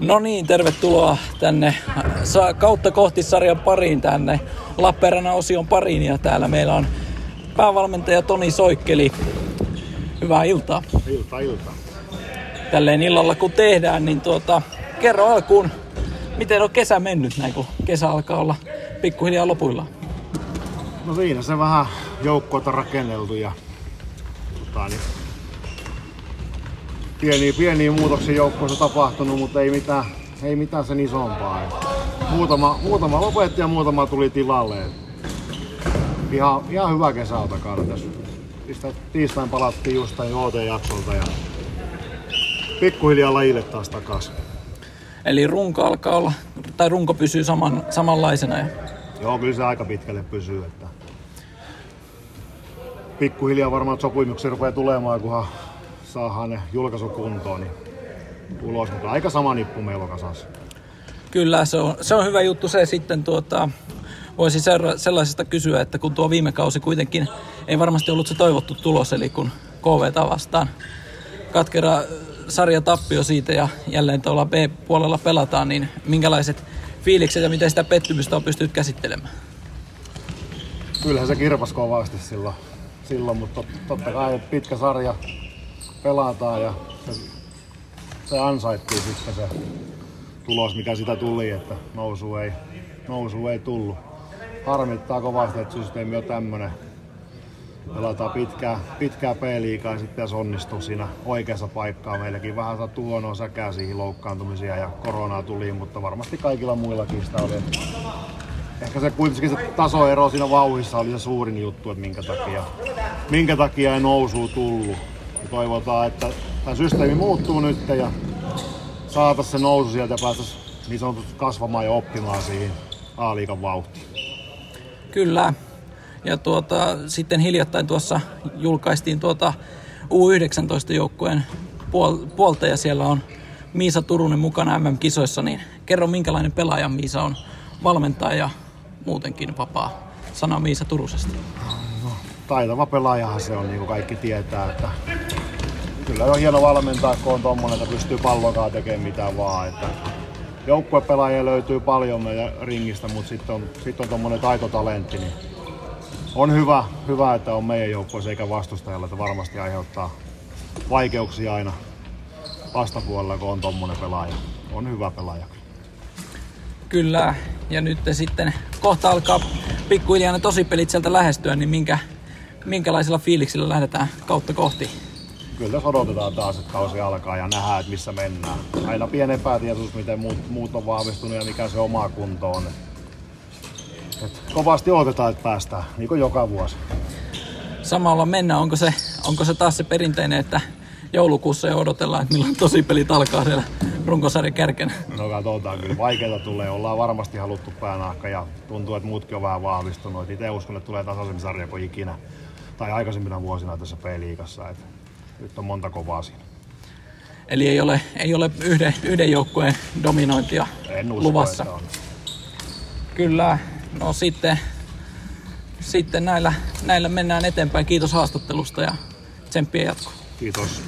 No niin, tervetuloa tänne sa- kautta kohti sarjan pariin tänne Lappeenrannan osion pariin ja täällä meillä on päävalmentaja Toni Soikkeli. Hyvää iltaa. Ilta, ilta. Tälleen illalla kun tehdään, niin tuota, kerro alkuun, miten on kesä mennyt näin, kun kesä alkaa olla pikkuhiljaa lopuilla. No siinä se vähän joukkoita rakenneltu ja tota, niin, pieniä, pieniä muutoksia joukkoissa tapahtunut, mutta ei mitään, ei mitään sen isompaa. Muutama, muutama lopetti ja muutama tuli tilalle. Ihan, ihan hyvä kesä on takana tässä. Tiistain palattiin just tämän JT-jaksolta ja pikkuhiljaa lajille taas takaisin. Eli runko alkaa olla, tai runko pysyy saman, samanlaisena. Ja Joo, kyllä se aika pitkälle pysyy. Että pikkuhiljaa varmaan sopimuksia rupeaa tulemaan, kunhan saadaan ne julkaisukuntoon, niin ulos. Mutta aika sama nippu meillä on kasassa. Kyllä, se on, se on hyvä juttu se sitten tuota, voisi sellaisesta kysyä, että kun tuo viime kausi kuitenkin ei varmasti ollut se toivottu tulos, eli kun KV vastaan katkera äh, sarja tappio siitä ja jälleen tuolla B-puolella pelataan, niin minkälaiset fiilikset ja miten sitä pettymystä on pystynyt käsittelemään? Kyllähän se kirpas kovasti silloin, silloin mutta tot- totta kai pitkä sarja pelataan ja se, se ansaittiin sitten se tulos, mikä sitä tuli, että nousu ei, nousu ei tullut. Harmittaa kovasti, että systeemi on tämmönen. Pelataan pitkää, pitkää P-liigaa ja sitten pitäisi onnistua siinä oikeassa paikkaa. Meilläkin vähän sattuu huonoa säkää siihen loukkaantumisia ja koronaa tuli, mutta varmasti kaikilla muillakin sitä oli. Ehkä se kuitenkin se tasoero siinä vauhissa oli se suurin juttu, että minkä takia, minkä takia ei nousua tullut. Toivotaan, että tämä systeemi muuttuu nyt ja saataisiin se nousu sieltä ja päästäisiin niin sanotusti kasvamaan ja oppimaan siihen A-liigan vauhtiin. Kyllä. Ja tuota, sitten hiljattain tuossa julkaistiin tuota U19-joukkueen puol- puolta ja siellä on Miisa Turunen mukana MM-kisoissa, niin kerro minkälainen pelaaja Miisa on valmentaja ja muutenkin vapaa sana Miisa Turusesta. taitava pelaajahan se on, niin kuin kaikki tietää. Että kyllä on hieno valmentaa, kun on tommonen, että pystyy pallokaa tekemään mitä vaan. Että joukkuepelaajia löytyy paljon meidän ringistä, mutta sitten on, sit on tommonen taitotalentti, niin on hyvä, hyvä, että on meidän joukkueessa eikä vastustajalla, että varmasti aiheuttaa vaikeuksia aina vastapuolella, kun on tommonen pelaaja. On hyvä pelaaja. Kyllä, ja nyt sitten kohta alkaa pikkuhiljaa ne tosipelit sieltä lähestyä, niin minkä, minkälaisilla fiiliksillä lähdetään kautta kohti? Kyllä tässä odotetaan taas, että kausi alkaa ja nähdään, että missä mennään. Aina pieni epätietoisuus, miten muut, muut on vahvistunut ja mikä se oma kunto on. Et kovasti odotetaan, että päästään, niin kuin joka vuosi. Samalla mennään, onko se, onko se taas se perinteinen, että joulukuussa jo odotellaan, että milloin tosipelit alkaa siellä runkosarjan kärkenä. No katsotaan, kyllä vaikeita tulee. Ollaan varmasti haluttu päänahka ja tuntuu, että muutkin on vähän vahvistunut. Itse uskon, että tulee tasaisempi sarja kuin ikinä tai aikaisempina vuosina tässä P-liigassa. Et nyt on monta kovaa siinä. Eli ei ole, ei ole yhden, yhden joukkueen dominointia En usko, luvassa. että on. Kyllä, no sitten, sitten näillä, näillä mennään eteenpäin. Kiitos haastattelusta ja tsemppiä jatkoa. Kiitos.